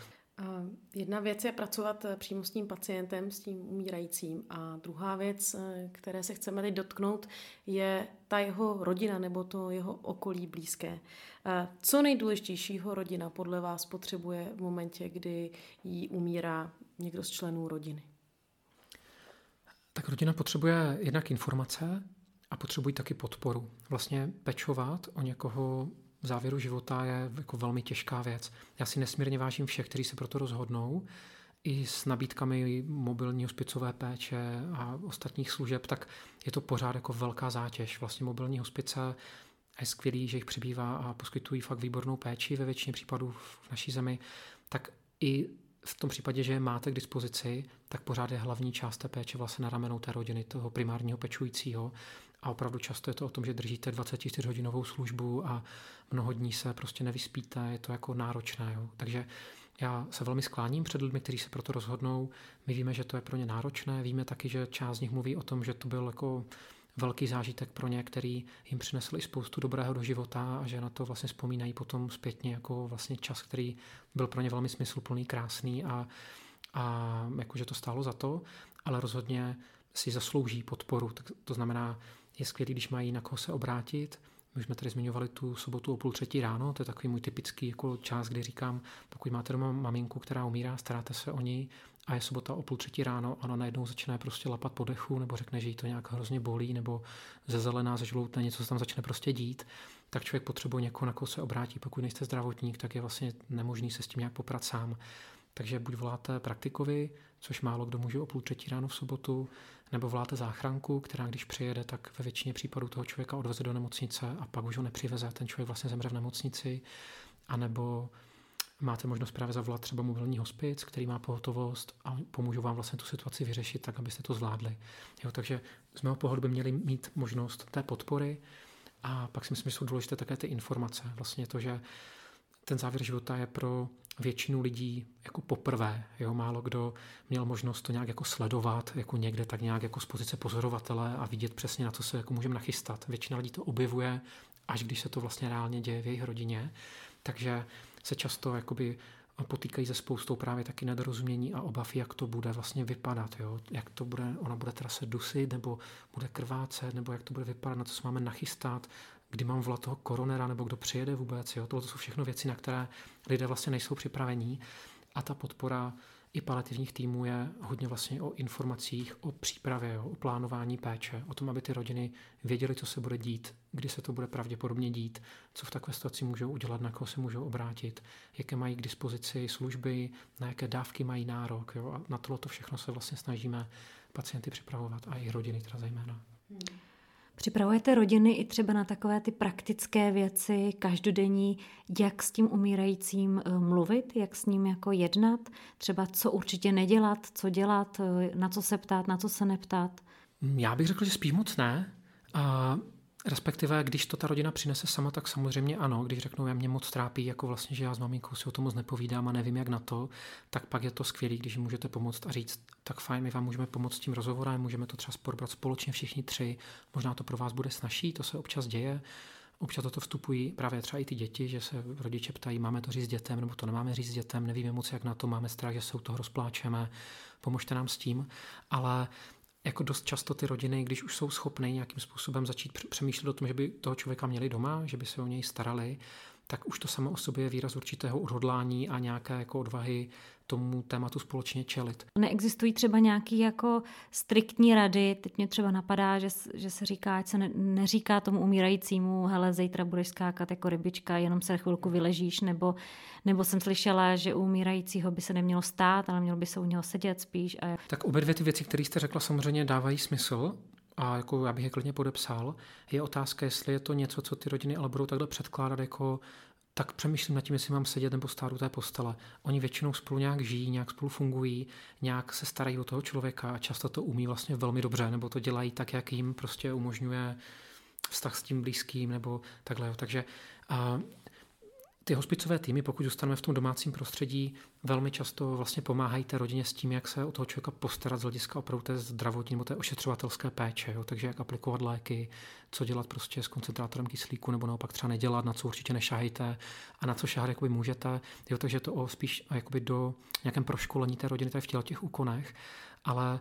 Jedna věc je pracovat eh, přímo s tím pacientem, s tím umírajícím a druhá věc, eh, které se chceme teď dotknout, je ta jeho rodina nebo to jeho okolí blízké. Eh, co nejdůležitějšího rodina podle vás potřebuje v momentě, kdy jí umírá někdo z členů rodiny? Tak rodina potřebuje jednak informace a potřebují taky podporu. Vlastně pečovat o někoho v závěru života je jako velmi těžká věc. Já si nesmírně vážím všech, kteří se proto rozhodnou, i s nabídkami mobilní hospicové péče a ostatních služeb, tak je to pořád jako velká zátěž. Vlastně mobilní hospice je skvělý, že jich přibývá a poskytují fakt výbornou péči ve většině případů v naší zemi, tak i v tom případě, že je máte k dispozici, tak pořád je hlavní část té péče vlastně na ramenou té rodiny, toho primárního pečujícího. A opravdu často je to o tom, že držíte 24-hodinovou službu a mnoho dní se prostě nevyspíte, je to jako náročné. Jo. Takže já se velmi skláním před lidmi, kteří se proto rozhodnou. My víme, že to je pro ně náročné, víme taky, že část z nich mluví o tom, že to byl jako velký zážitek pro ně, který jim přinesl i spoustu dobrého do života a že na to vlastně vzpomínají potom zpětně jako vlastně čas, který byl pro ně velmi smysluplný, krásný a, a jakože to stálo za to, ale rozhodně si zaslouží podporu. Tak to znamená, je skvělé, když mají na koho se obrátit, my už jsme tady zmiňovali tu sobotu o půl třetí ráno, to je takový můj typický jako čas, kdy říkám, pokud máte doma maminku, která umírá, staráte se o ní a je sobota o půl třetí ráno, ona najednou začne prostě lapat po dechu, nebo řekne, že jí to nějak hrozně bolí, nebo ze zelená, ze žloutné, něco se tam začne prostě dít, tak člověk potřebuje někoho, na koho se obrátí. Pokud nejste zdravotník, tak je vlastně nemožný se s tím nějak poprat sám. Takže buď voláte praktikovi, což málo kdo může o půl třetí ráno v sobotu, nebo voláte záchranku, která když přijede, tak ve většině případů toho člověka odveze do nemocnice a pak už ho nepřiveze, ten člověk vlastně zemře v nemocnici, anebo máte možnost právě zavolat třeba mobilní hospic, který má pohotovost a pomůžu vám vlastně tu situaci vyřešit tak, abyste to zvládli. Jo, takže z mého pohledu by měli mít možnost té podpory a pak si myslím, že jsou důležité také ty informace. Vlastně to, že ten závěr života je pro většinu lidí jako poprvé. Jo? Málo kdo měl možnost to nějak jako sledovat, jako někde tak nějak jako z pozice pozorovatele a vidět přesně, na co se jako můžeme nachystat. Většina lidí to objevuje, až když se to vlastně reálně děje v jejich rodině. Takže se často jakoby potýkají se spoustou právě taky nedorozumění a obav, jak to bude vlastně vypadat, jo? jak to bude, ona bude teda se dusit, nebo bude krvácet, nebo jak to bude vypadat, na co se máme nachystat, kdy mám volat toho koronera, nebo kdo přijede vůbec. Jo? Tohle to jsou všechno věci, na které lidé vlastně nejsou připravení. A ta podpora i paliativních týmů je hodně vlastně o informacích, o přípravě, jo? o plánování péče, o tom, aby ty rodiny věděly, co se bude dít, kdy se to bude pravděpodobně dít, co v takové situaci můžou udělat, na koho se můžou obrátit, jaké mají k dispozici služby, na jaké dávky mají nárok. Jo? A na tohle to všechno se vlastně snažíme pacienty připravovat a i rodiny teda zejména. Hmm. Připravujete rodiny i třeba na takové ty praktické věci, každodenní, jak s tím umírajícím eh, mluvit, jak s ním jako jednat, třeba co určitě nedělat, co dělat, eh, na co se ptát, na co se neptát? Já bych řekl, že spíš moc ne. A Respektive, když to ta rodina přinese sama, tak samozřejmě ano. Když řeknou, já mě moc trápí, jako vlastně, že já s maminkou si o tom moc nepovídám a nevím, jak na to, tak pak je to skvělé, když můžete pomoct a říct, tak fajn, my vám můžeme pomoct s tím rozhovorem, můžeme to třeba probrat společně všichni tři, možná to pro vás bude snažší, to se občas děje. Občas do toho vstupují právě třeba i ty děti, že se rodiče ptají, máme to říct dětem, nebo to nemáme říct dětem, nevíme moc, jak na to, máme strach, že se u toho rozpláčeme, pomožte nám s tím. Ale jako dost často ty rodiny, když už jsou schopny nějakým způsobem začít přemýšlet o tom, že by toho člověka měli doma, že by se o něj starali, tak už to samo o sobě je výraz určitého odhodlání a nějaké jako odvahy tomu tématu společně čelit. Neexistují třeba nějaký jako striktní rady, teď mě třeba napadá, že, že se říká, ať se ne, neříká tomu umírajícímu, hele, zítra budeš skákat jako rybička, jenom se chvilku vyležíš, nebo, nebo jsem slyšela, že u umírajícího by se nemělo stát, ale mělo by se u něho sedět spíš. A... Tak obě dvě ty věci, které jste řekla, samozřejmě dávají smysl, a jako já bych je klidně podepsal, je otázka, jestli je to něco, co ty rodiny ale budou takhle předkládat jako tak přemýšlím nad tím, jestli mám sedět nebo stát u té postele. Oni většinou spolu nějak žijí, nějak spolu fungují, nějak se starají o toho člověka a často to umí vlastně velmi dobře, nebo to dělají tak, jak jim prostě umožňuje vztah s tím blízkým, nebo takhle. Takže a ty hospicové týmy, pokud zůstaneme v tom domácím prostředí, velmi často vlastně pomáhají té rodině s tím, jak se o toho člověka postarat z hlediska opravdu té zdravotní nebo té ošetřovatelské péče. Jo? Takže jak aplikovat léky, co dělat prostě s koncentrátorem kyslíku, nebo naopak třeba nedělat, na co určitě nešahejte a na co šahat jakoby můžete. Jo? Takže to o spíš jakoby do nějakém proškolení té rodiny tady v těch úkonech. Ale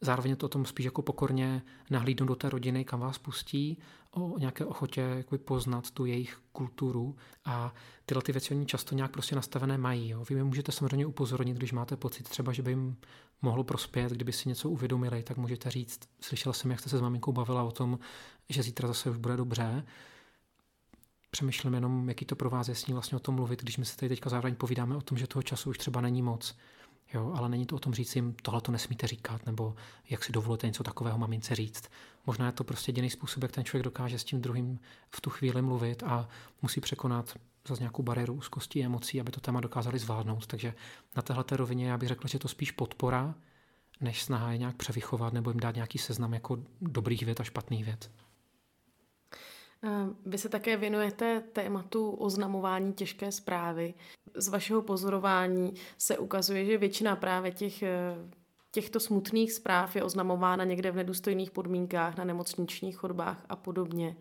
Zároveň to tom spíš jako pokorně nahlídnout do té rodiny, kam vás pustí, o nějaké ochotě jako poznat tu jejich kulturu a tyhle ty věci oni často nějak prostě nastavené mají. Jo. Vy mi můžete samozřejmě upozornit, když máte pocit třeba, že by jim mohlo prospět, kdyby si něco uvědomili, tak můžete říct, slyšel jsem, jak jste se s maminkou bavila o tom, že zítra zase už bude dobře. Přemýšlím jenom, jaký to pro vás je s ní vlastně o tom mluvit, když my se tady teďka zároveň povídáme o tom, že toho času už třeba není moc Jo, ale není to o tom říct jim, tohle to nesmíte říkat, nebo jak si dovolíte něco takového mamince říct. Možná je to prostě jediný způsob, jak ten člověk dokáže s tím druhým v tu chvíli mluvit a musí překonat zase nějakou bariéru úzkosti emocí, aby to téma dokázali zvládnout. Takže na téhle rovině já bych řekl, že to spíš podpora, než snaha je nějak převychovat nebo jim dát nějaký seznam jako dobrých věd a špatných věd. Vy se také věnujete tématu oznamování těžké zprávy. Z vašeho pozorování se ukazuje, že většina právě těch, eh, těchto smutných zpráv je oznamována někde v nedůstojných podmínkách, na nemocničních chodbách a podobně.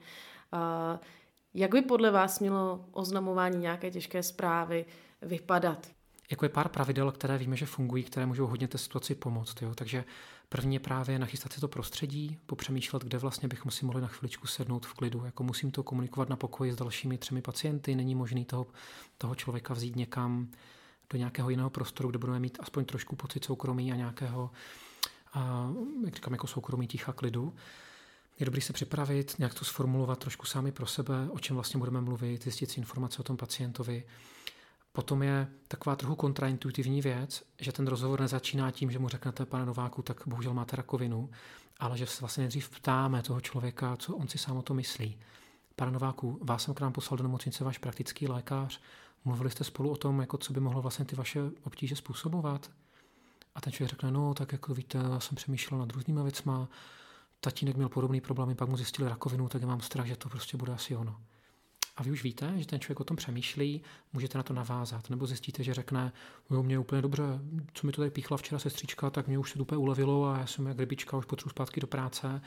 Jak by podle vás mělo oznamování nějaké těžké zprávy vypadat? Jako je pár pravidel, které víme, že fungují, které můžou hodně té situaci pomoct. Jo? Takže první je právě nachystat si to prostředí, popřemýšlet, kde vlastně bychom si mohli na chviličku sednout v klidu. Jako musím to komunikovat na pokoji s dalšími třemi pacienty, není možný toho, toho člověka vzít někam do nějakého jiného prostoru, kde budeme mít aspoň trošku pocit soukromí a nějakého, a, jak říkám, jako soukromí ticha klidu. Je dobrý se připravit, nějak to sformulovat trošku sami pro sebe, o čem vlastně budeme mluvit, zjistit si informace o tom pacientovi. Potom je taková trochu kontraintuitivní věc, že ten rozhovor nezačíná tím, že mu řeknete, pane Nováku, tak bohužel máte rakovinu, ale že se vlastně nejdřív ptáme toho člověka, co on si sám o to myslí. Pane Nováku, vás jsem k nám poslal do nemocnice váš praktický lékař, mluvili jste spolu o tom, jako co by mohlo vlastně ty vaše obtíže způsobovat? A ten člověk řekne, no tak jako víte, já jsem přemýšlel nad různýma věcma, tatínek měl podobný problémy, pak mu zjistili rakovinu, tak já mám strach, že to prostě bude asi ono. A vy už víte, že ten člověk o tom přemýšlí, můžete na to navázat. Nebo zjistíte, že řekne, jo, mě je úplně dobře, co mi to tady píchla včera sestřička, tak mě už se úplně ulevilo a já jsem jak rybička, už potřebuji zpátky do práce.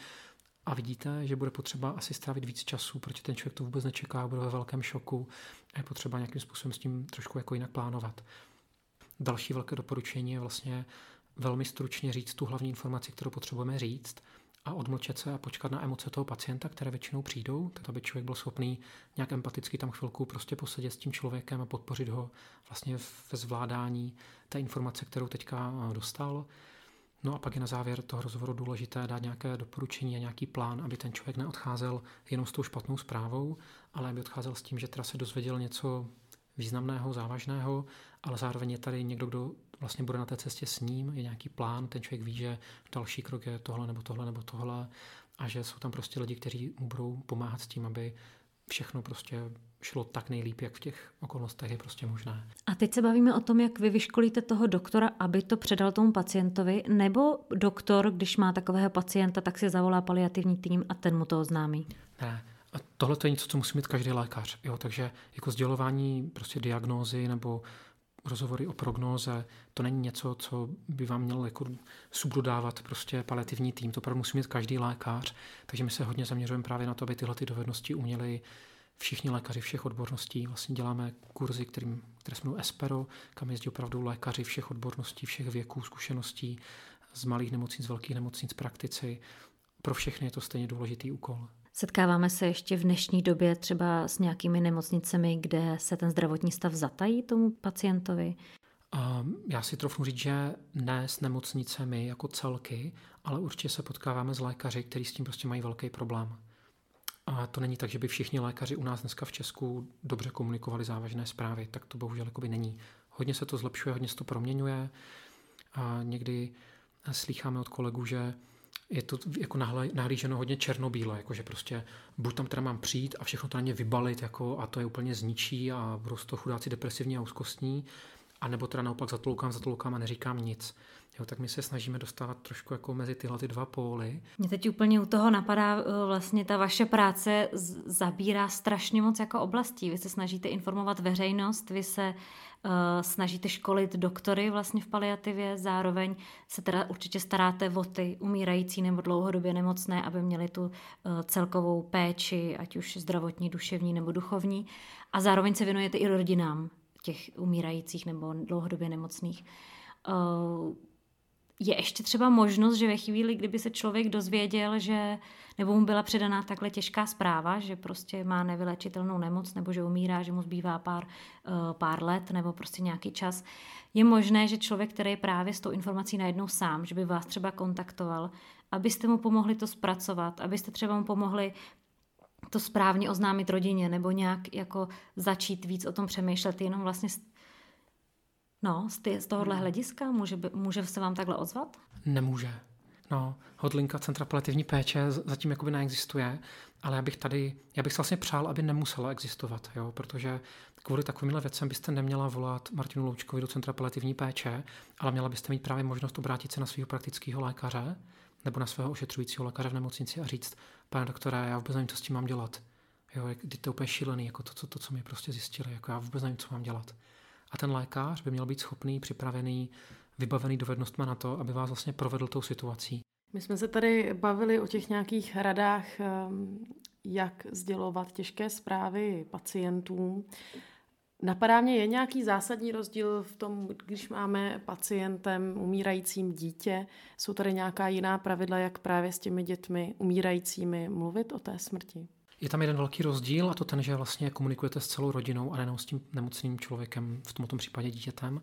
A vidíte, že bude potřeba asi strávit víc času, protože ten člověk to vůbec nečeká, bude ve velkém šoku a je potřeba nějakým způsobem s tím trošku jako jinak plánovat. Další velké doporučení je vlastně velmi stručně říct tu hlavní informaci, kterou potřebujeme říct a odmlčet se a počkat na emoce toho pacienta, které většinou přijdou, tak aby člověk byl schopný nějak empaticky tam chvilku prostě posedět s tím člověkem a podpořit ho vlastně ve zvládání té informace, kterou teďka eh, dostal. No a pak je na závěr toho rozhovoru důležité dát nějaké doporučení a nějaký plán, aby ten člověk neodcházel jenom s tou špatnou zprávou, ale aby odcházel s tím, že teda se dozvěděl něco významného, závažného, ale zároveň je tady někdo, kdo vlastně bude na té cestě s ním, je nějaký plán, ten člověk ví, že další krok je tohle nebo tohle nebo tohle a že jsou tam prostě lidi, kteří mu budou pomáhat s tím, aby všechno prostě šlo tak nejlíp, jak v těch okolnostech je prostě možné. A teď se bavíme o tom, jak vy vyškolíte toho doktora, aby to předal tomu pacientovi, nebo doktor, když má takového pacienta, tak si zavolá paliativní tým a ten mu to oznámí? Ne, a tohle to je něco, co musí mít každý lékař. Jo? Takže jako sdělování prostě diagnózy nebo rozhovory o prognóze, to není něco, co by vám měl jako subdodávat prostě paliativní tým, to opravdu musí mít každý lékař, takže my se hodně zaměřujeme právě na to, aby tyhle ty dovednosti uměli všichni lékaři všech odborností. Vlastně děláme kurzy, kterým, které jsme Espero, kam jezdí opravdu lékaři všech odborností, všech věků, zkušeností, z malých nemocnic, z velkých nemocnic, praktici. Pro všechny je to stejně důležitý úkol. Setkáváme se ještě v dnešní době třeba s nějakými nemocnicemi, kde se ten zdravotní stav zatají tomu pacientovi? Já si trochu říct, že ne s nemocnicemi jako celky, ale určitě se potkáváme s lékaři, kteří s tím prostě mají velký problém. A to není tak, že by všichni lékaři u nás dneska v Česku dobře komunikovali závažné zprávy, tak to bohužel jakoby není. Hodně se to zlepšuje, hodně se to proměňuje a někdy slýcháme od kolegů, že je to jako nahlíženo hodně černobíle, jako že prostě buď tam teda mám přijít a všechno to na ně vybalit jako, a to je úplně zničí a budou z toho chudáci depresivní a úzkostní, a nebo teda naopak zatloukám, zatloukám a neříkám nic. Jo, tak my se snažíme dostávat trošku jako mezi tyhle ty dva póly. Mě teď úplně u toho napadá, eh, vlastně ta vaše práce zabírá strašně moc jako oblastí. Vy se snažíte informovat veřejnost, vy se uh, snažíte školit doktory vlastně v paliativě, zároveň se teda určitě staráte o ty umírající nebo dlouhodobě nemocné, aby měli tu uh, celkovou péči, ať už zdravotní, duševní nebo duchovní. A zároveň se věnujete i rodinám těch umírajících nebo dlouhodobě nemocných. Uh, je ještě třeba možnost, že ve chvíli, kdyby se člověk dozvěděl, že nebo mu byla předaná takhle těžká zpráva, že prostě má nevylečitelnou nemoc nebo že umírá, že mu zbývá pár, uh, pár let nebo prostě nějaký čas, je možné, že člověk, který je právě s tou informací najednou sám, že by vás třeba kontaktoval, abyste mu pomohli to zpracovat, abyste třeba mu pomohli to správně oznámit rodině nebo nějak jako začít víc o tom přemýšlet, jenom vlastně No, z, ty, z tohohle hlediska může, by, může se vám takhle ozvat? Nemůže. No, hodlinka Centra paliativní péče zatím jakoby neexistuje, ale já bych tady, já bych se vlastně přál, aby nemusela existovat, jo, protože kvůli takovýmhle věcem byste neměla volat Martinu Loučkovi do Centra paliativní péče, ale měla byste mít právě možnost obrátit se na svého praktického lékaře nebo na svého ošetřujícího lékaře v nemocnici a říct, pane doktore, já vůbec nevím, co s tím mám dělat. Jo, kdy to úplně šílený, jako to, to, to, co mi prostě zjistili, jako já vůbec nevím, co mám dělat. A ten lékař by měl být schopný, připravený, vybavený dovednostmi na to, aby vás vlastně provedl tou situací. My jsme se tady bavili o těch nějakých radách, ehm, jak sdělovat těžké zprávy pacientům. Napadá mě, je nějaký zásadní rozdíl v tom, když máme pacientem umírajícím dítě? Jsou tady nějaká jiná pravidla, jak právě s těmi dětmi umírajícími mluvit o té smrti? Je tam jeden velký rozdíl a to ten, že vlastně komunikujete s celou rodinou a nejenom s tím nemocným člověkem, v tomto případě dítětem.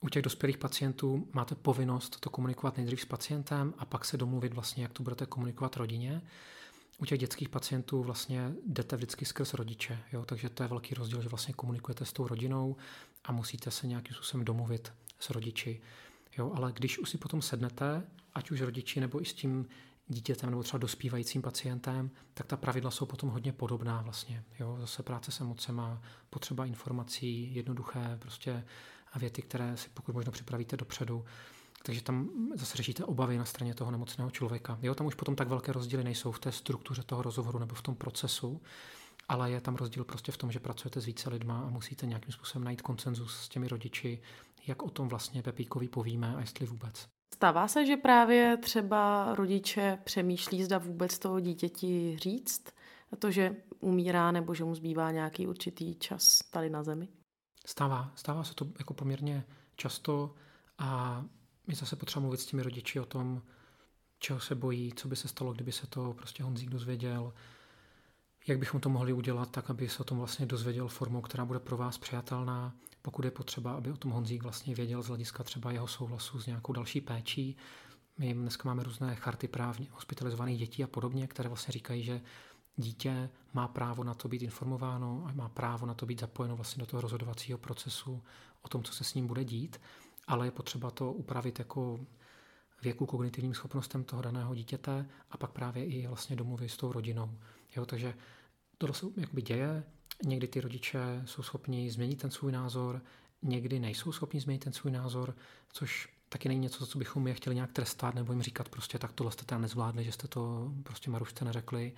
U těch dospělých pacientů máte povinnost to komunikovat nejdřív s pacientem a pak se domluvit vlastně, jak to budete komunikovat rodině. U těch dětských pacientů vlastně jdete vždycky skrz rodiče, jo? takže to je velký rozdíl, že vlastně komunikujete s tou rodinou a musíte se nějakým způsobem domluvit s rodiči. Jo? Ale když už si potom sednete, ať už rodiči nebo i s tím dítětem nebo třeba dospívajícím pacientem, tak ta pravidla jsou potom hodně podobná vlastně. Jo? Zase práce s emocema, potřeba informací, jednoduché prostě věty, které si pokud možno připravíte dopředu. Takže tam zase řešíte obavy na straně toho nemocného člověka. Jo, tam už potom tak velké rozdíly nejsou v té struktuře toho rozhovoru nebo v tom procesu, ale je tam rozdíl prostě v tom, že pracujete s více lidma a musíte nějakým způsobem najít koncenzus s těmi rodiči, jak o tom vlastně Pepíkovi povíme a jestli vůbec. Stává se, že právě třeba rodiče přemýšlí, zda vůbec toho dítěti říct, a to, že umírá nebo že mu zbývá nějaký určitý čas tady na zemi? Stává. Stává se to jako poměrně často a my zase potřeba mluvit s těmi rodiči o tom, čeho se bojí, co by se stalo, kdyby se to prostě Honzík dozvěděl, jak bychom to mohli udělat tak, aby se o tom vlastně dozvěděl formou, která bude pro vás přijatelná, pokud je potřeba, aby o tom Honzík vlastně věděl z hlediska třeba jeho souhlasu s nějakou další péčí. My dneska máme různé charty právně hospitalizovaných dětí a podobně, které vlastně říkají, že dítě má právo na to být informováno a má právo na to být zapojeno vlastně do toho rozhodovacího procesu o tom, co se s ním bude dít, ale je potřeba to upravit jako věku kognitivním schopnostem toho daného dítěte a pak právě i vlastně domluvit s tou rodinou. Jo, takže to se jakoby děje, někdy ty rodiče jsou schopni změnit ten svůj názor, někdy nejsou schopni změnit ten svůj názor, což taky není něco, co bychom je chtěli nějak trestat nebo jim říkat prostě tak tohle jste tam nezvládli, že jste to prostě Marušce neřekli.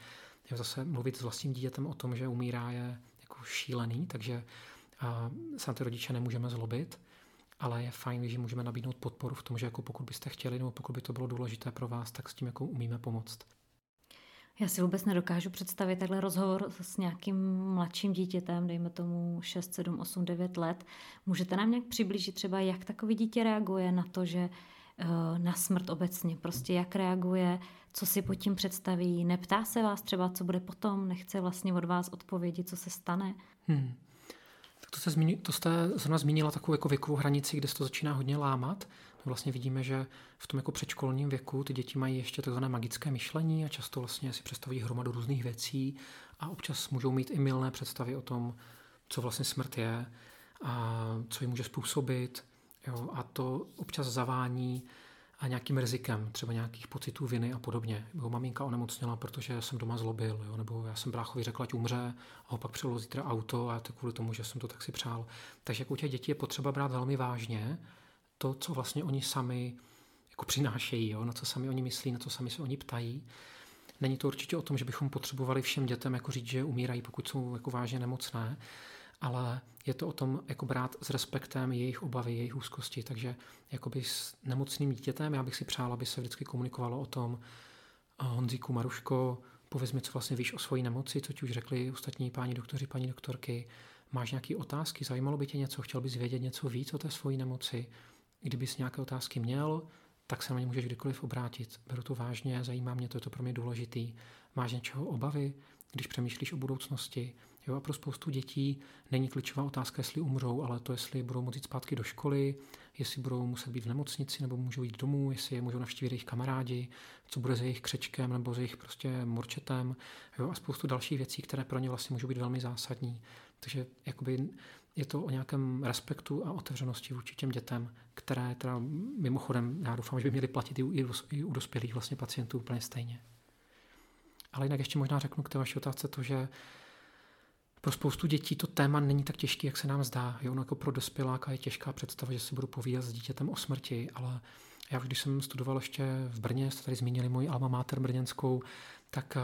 Je zase mluvit s vlastním dítětem o tom, že umírá je jako šílený, takže a sám ty rodiče nemůžeme zlobit, ale je fajn, když můžeme nabídnout podporu v tom, že jako pokud byste chtěli nebo pokud by to bylo důležité pro vás, tak s tím jako umíme pomoct. Já si vůbec nedokážu představit takhle rozhovor s nějakým mladším dítětem, dejme tomu 6, 7, 8, 9 let. Můžete nám nějak přiblížit třeba, jak takový dítě reaguje na to, že eh, na smrt obecně, prostě jak reaguje, co si pod tím představí, neptá se vás třeba, co bude potom, nechce vlastně od vás odpovědi, co se stane. Hmm. Tak to, se zmíní, to jste zrovna zmínila takovou jako věkovou hranici, kde se to začíná hodně lámat. Vlastně vidíme, že v tom jako předškolním věku ty děti mají ještě takzvané magické myšlení a často vlastně si představí hromadu různých věcí a občas můžou mít i milné představy o tom, co vlastně smrt je a co ji může způsobit. Jo? A to občas zavání a nějakým rizikem, třeba nějakých pocitů viny a podobně. Jeho maminka onemocněla, protože jsem doma zlobil, jo? nebo já jsem bráchovi řekl, ať umře, a ho pak přelo zítra auto a to kvůli tomu, že jsem to tak si přál. Takže jako u těch dětí je potřeba brát velmi vážně to, co vlastně oni sami jako přinášejí, jo? na co sami oni myslí, na co sami se oni ptají. Není to určitě o tom, že bychom potřebovali všem dětem jako říct, že umírají, pokud jsou jako vážně nemocné, ale je to o tom jako brát s respektem jejich obavy, jejich úzkosti. Takže jakoby s nemocným dítětem já bych si přál, aby se vždycky komunikovalo o tom, Honzíku Maruško, pověz mi, co vlastně víš o svojí nemoci, co ti už řekli ostatní páni doktoři, paní doktorky. Máš nějaké otázky, zajímalo by tě něco, chtěl bys vědět něco víc o té svojí nemoci. Kdybys nějaké otázky měl, tak se na ně můžeš kdykoliv obrátit. Beru to vážně, zajímá mě to, je to pro mě důležitý. Máš něčeho obavy? když přemýšlíš o budoucnosti. Jo, a pro spoustu dětí není klíčová otázka, jestli umřou, ale to, jestli budou jít zpátky do školy, jestli budou muset být v nemocnici nebo můžou jít domů, jestli je můžou navštívit jejich kamarádi, co bude s jejich křečkem nebo s jejich prostě morčetem jo, a spoustu dalších věcí, které pro ně vlastně můžou být velmi zásadní. Takže jakoby je to o nějakém respektu a otevřenosti vůči těm dětem, které teda mimochodem, já doufám, že by měly platit i u, i u dospělých vlastně pacientů úplně stejně. Ale jinak ještě možná řeknu k té vaší otázce to, že pro spoustu dětí to téma není tak těžké, jak se nám zdá. Jo, no jako pro dospěláka je těžká představa, že si budu povídat s dítětem o smrti, ale já když jsem studoval ještě v Brně, jste tady zmínili moji alma mater brněnskou, tak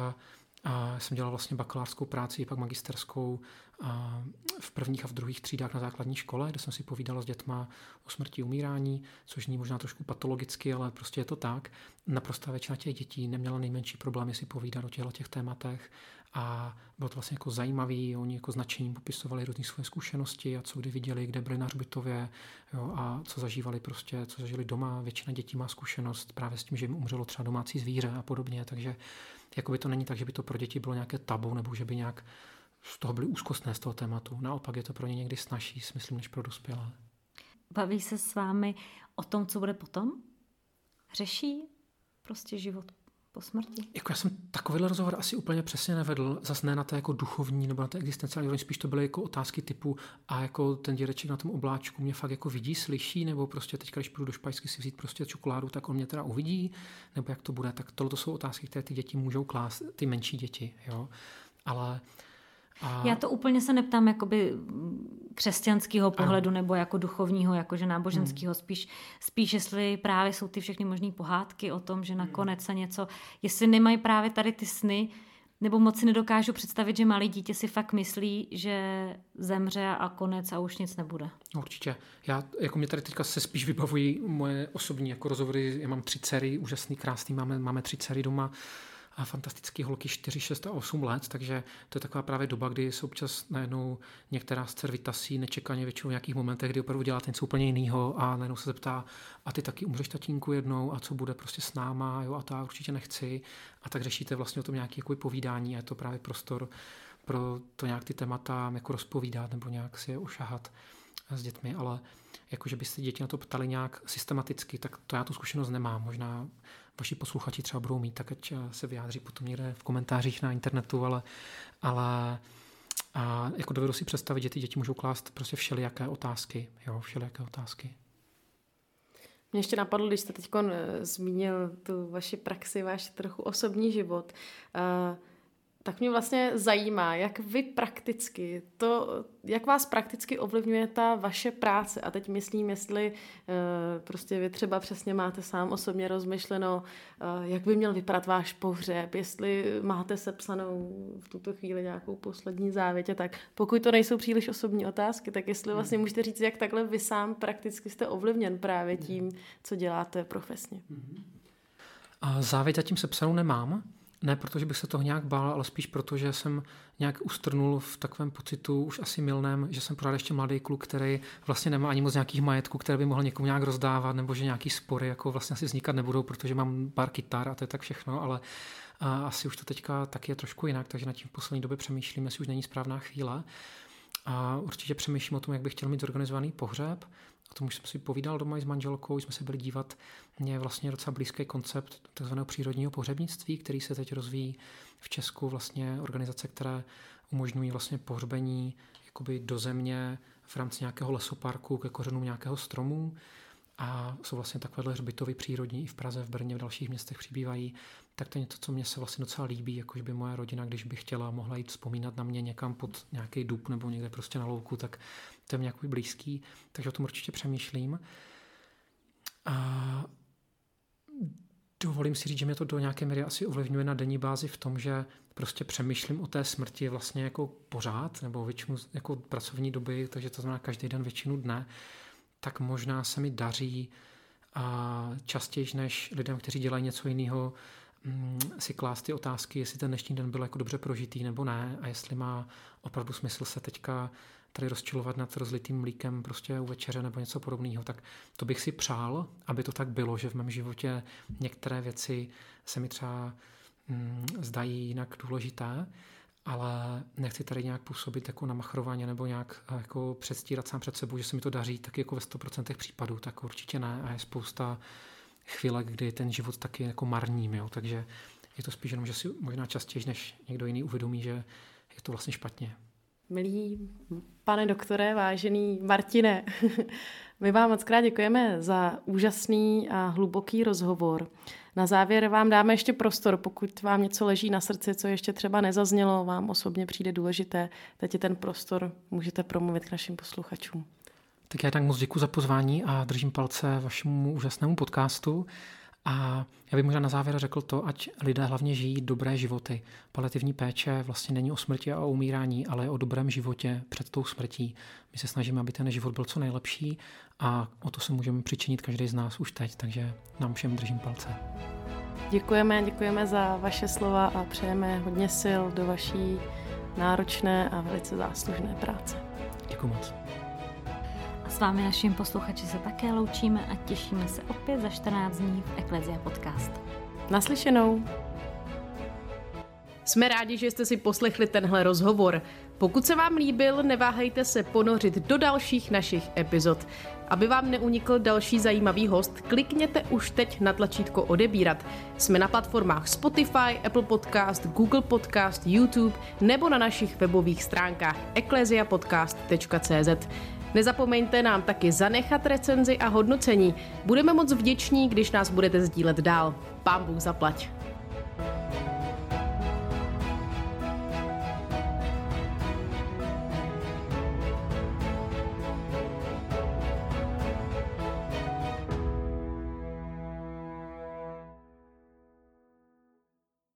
a jsem dělal vlastně bakalářskou práci, pak magisterskou a v prvních a v druhých třídách na základní škole, kde jsem si povídal s dětma o smrti umírání, což ní možná trošku patologicky, ale prostě je to tak. Naprostá většina těch dětí neměla nejmenší problémy si povídat o těchto těch tématech a bylo to vlastně jako zajímavý, oni jako značením popisovali různé svoje zkušenosti a co kdy viděli, kde byli na hřbitově jo, a co zažívali prostě, co zažili doma. Většina dětí má zkušenost právě s tím, že jim umřelo třeba domácí zvíře a podobně, takže jakoby to není tak, že by to pro děti bylo nějaké tabu nebo že by nějak z toho byly úzkostné z toho tématu. Naopak je to pro ně někdy snažší, myslím, než pro dospělé. Baví se s vámi o tom, co bude potom? Řeší prostě život po smrti? Jako já jsem takovýhle rozhovor asi úplně přesně nevedl, zase ne na té jako duchovní nebo na té existenciální spíš to byly jako otázky typu a jako ten dědeček na tom obláčku mě fakt jako vidí, slyší, nebo prostě teď, když půjdu do špajsky si vzít prostě čokoládu, tak on mě teda uvidí, nebo jak to bude, tak tohle to jsou otázky, které ty děti můžou klást, ty menší děti, jo. Ale a... Já to úplně se neptám jakoby křesťanského pohledu a... nebo jako duchovního, jakože náboženského, hmm. spíš, spíš jestli právě jsou ty všechny možné pohádky o tom, že nakonec se něco, jestli nemají právě tady ty sny, nebo moc si nedokážu představit, že malý dítě si fakt myslí, že zemře a konec a už nic nebude. Určitě. Já, jako mě tady teďka se spíš vybavují moje osobní jako rozhovory. Já mám tři dcery, úžasný, krásný, máme, máme tři dcery doma a fantastické holky 4, 6 a 8 let, takže to je taková právě doba, kdy se občas najednou některá z dcer vytasí nečekaně většinou v nějakých momentech, kdy opravdu dělá něco úplně jiného a najednou se zeptá, a ty taky umřeš tatínku jednou a co bude prostě s náma, jo, a já určitě nechci. A tak řešíte vlastně o tom nějaký jako povídání a je to právě prostor pro to nějak ty témata jako rozpovídat nebo nějak si je ošahat s dětmi, ale jako, že by se děti na to ptali nějak systematicky, tak to já tu zkušenost nemám. Možná vaši posluchači třeba budou mít, tak ať se vyjádří potom někde v komentářích na internetu, ale, ale a jako dovedu si představit, že ty děti můžou klást prostě všelijaké otázky, jo, všelijaké otázky. Mě ještě napadlo, když jste teď eh, zmínil tu vaši praxi, váš trochu osobní život. Uh, tak mě vlastně zajímá, jak vy prakticky, to, jak vás prakticky ovlivňuje ta vaše práce. A teď myslím, jestli uh, prostě vy třeba přesně máte sám osobně rozmyšleno, uh, jak by měl vypadat váš pohřeb, jestli máte sepsanou v tuto chvíli nějakou poslední závětě, tak pokud to nejsou příliš osobní otázky, tak jestli hmm. vlastně můžete říct, jak takhle vy sám prakticky jste ovlivněn právě hmm. tím, co děláte profesně. Hmm. A závěť zatím sepsanou nemám, ne, protože bych se toho nějak bál, ale spíš proto, že jsem nějak ustrnul v takovém pocitu už asi milném, že jsem pořád ještě mladý kluk, který vlastně nemá ani moc nějakých majetků, které by mohl někomu nějak rozdávat, nebo že nějaký spory jako vlastně asi vznikat nebudou, protože mám pár kytar a to je tak všechno, ale a asi už to teďka taky je trošku jinak, takže na tím v poslední době přemýšlím, jestli už není správná chvíle. A určitě přemýšlím o tom, jak bych chtěl mít zorganizovaný pohřeb. O tom už jsem si povídal doma i s manželkou, jsme se byli dívat. Mně je vlastně docela blízký koncept tzv. přírodního pohřebnictví, který se teď rozvíjí v Česku. Vlastně organizace, které umožňují vlastně pohřbení jakoby do země v rámci nějakého lesoparku ke kořenům nějakého stromu a jsou vlastně takovéhle hřbitovy přírodní i v Praze, v Brně, v dalších městech přibývají, tak to je něco, co mě se vlastně docela líbí, jakož by moje rodina, když by chtěla, mohla jít vzpomínat na mě někam pod nějaký dub nebo někde prostě na louku, tak to je mě jako blízký, takže o tom určitě přemýšlím. A dovolím si říct, že mě to do nějaké míry asi ovlivňuje na denní bázi v tom, že prostě přemýšlím o té smrti vlastně jako pořád, nebo většinu jako pracovní doby, takže to znamená každý den většinu dne tak možná se mi daří a častěji než lidem, kteří dělají něco jiného, mm, si klást ty otázky, jestli ten dnešní den byl jako dobře prožitý nebo ne a jestli má opravdu smysl se teďka tady rozčilovat nad rozlitým mlíkem prostě u večeře nebo něco podobného, tak to bych si přál, aby to tak bylo, že v mém životě některé věci se mi třeba mm, zdají jinak důležité ale nechci tady nějak působit jako na machrovaně nebo nějak eh, jako předstírat sám před sebou, že se mi to daří, tak jako ve 100% případů, tak určitě ne a je spousta chvíle, kdy ten život taky jako marním, jo? takže je to spíš jenom, že si možná častěji než někdo jiný uvědomí, že je to vlastně špatně. Milí pane doktore, vážený Martine, my vám moc krát děkujeme za úžasný a hluboký rozhovor. Na závěr vám dáme ještě prostor, pokud vám něco leží na srdci, co ještě třeba nezaznělo, vám osobně přijde důležité, teď je ten prostor, můžete promluvit k našim posluchačům. Tak já tak moc děkuji za pozvání a držím palce vašemu úžasnému podcastu. A já bych možná na závěr řekl to, ať lidé hlavně žijí dobré životy. Paliativní péče vlastně není o smrti a o umírání, ale o dobrém životě před tou smrtí. My se snažíme, aby ten život byl co nejlepší a o to se můžeme přičinit každý z nás už teď, takže nám všem držím palce. Děkujeme, děkujeme za vaše slova a přejeme hodně sil do vaší náročné a velice záslužné práce. Děkuji moc. S vámi naším posluchači se také loučíme a těšíme se opět za 14 dní v Eklezia Podcast. Naslyšenou. Jsme rádi, že jste si poslechli tenhle rozhovor. Pokud se vám líbil, neváhejte se ponořit do dalších našich epizod. Aby vám neunikl další zajímavý host, klikněte už teď na tlačítko odebírat. Jsme na platformách Spotify, Apple Podcast, Google Podcast, YouTube nebo na našich webových stránkách ecclesiapodcast.cz. Nezapomeňte nám taky zanechat recenzi a hodnocení. Budeme moc vděční, když nás budete sdílet dál. Pán Bůh zaplať.